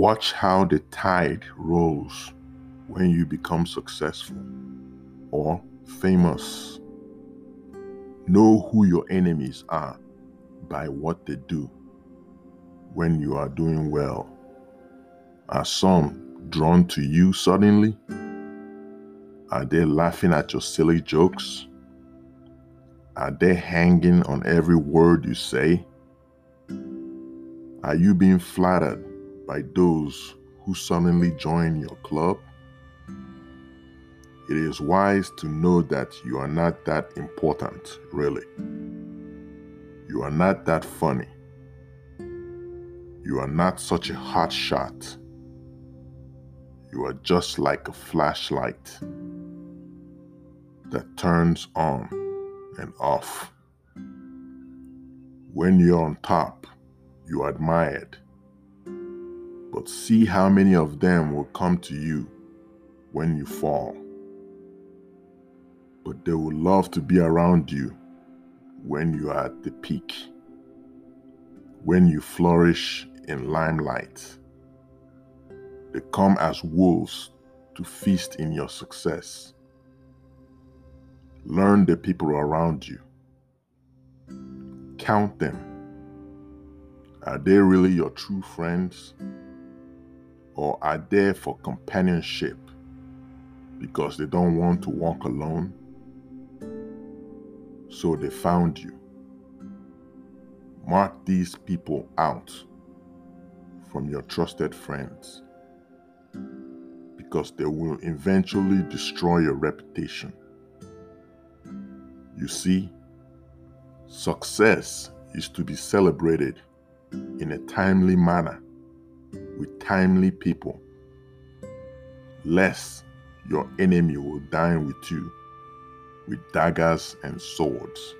Watch how the tide rolls when you become successful or famous. Know who your enemies are by what they do when you are doing well. Are some drawn to you suddenly? Are they laughing at your silly jokes? Are they hanging on every word you say? Are you being flattered by those who suddenly join your club? It is wise to know that you are not that important, really. You are not that funny. You are not such a hot shot. You are just like a flashlight that turns on and off. When you're on top, you are admired. But see how many of them will come to you when you fall. But they will love to be around you when you are at the peak, when you flourish in limelight. They come as wolves to feast in your success. Learn the people around you. Count them. Are they really your true friends? Or are there for companionship because they don't want to walk alone? So they found you. Mark these people out from your trusted friends because they will eventually destroy your reputation. You see, success is to be celebrated in a timely manner with timely people, lest your enemy will dine with you with daggers and swords.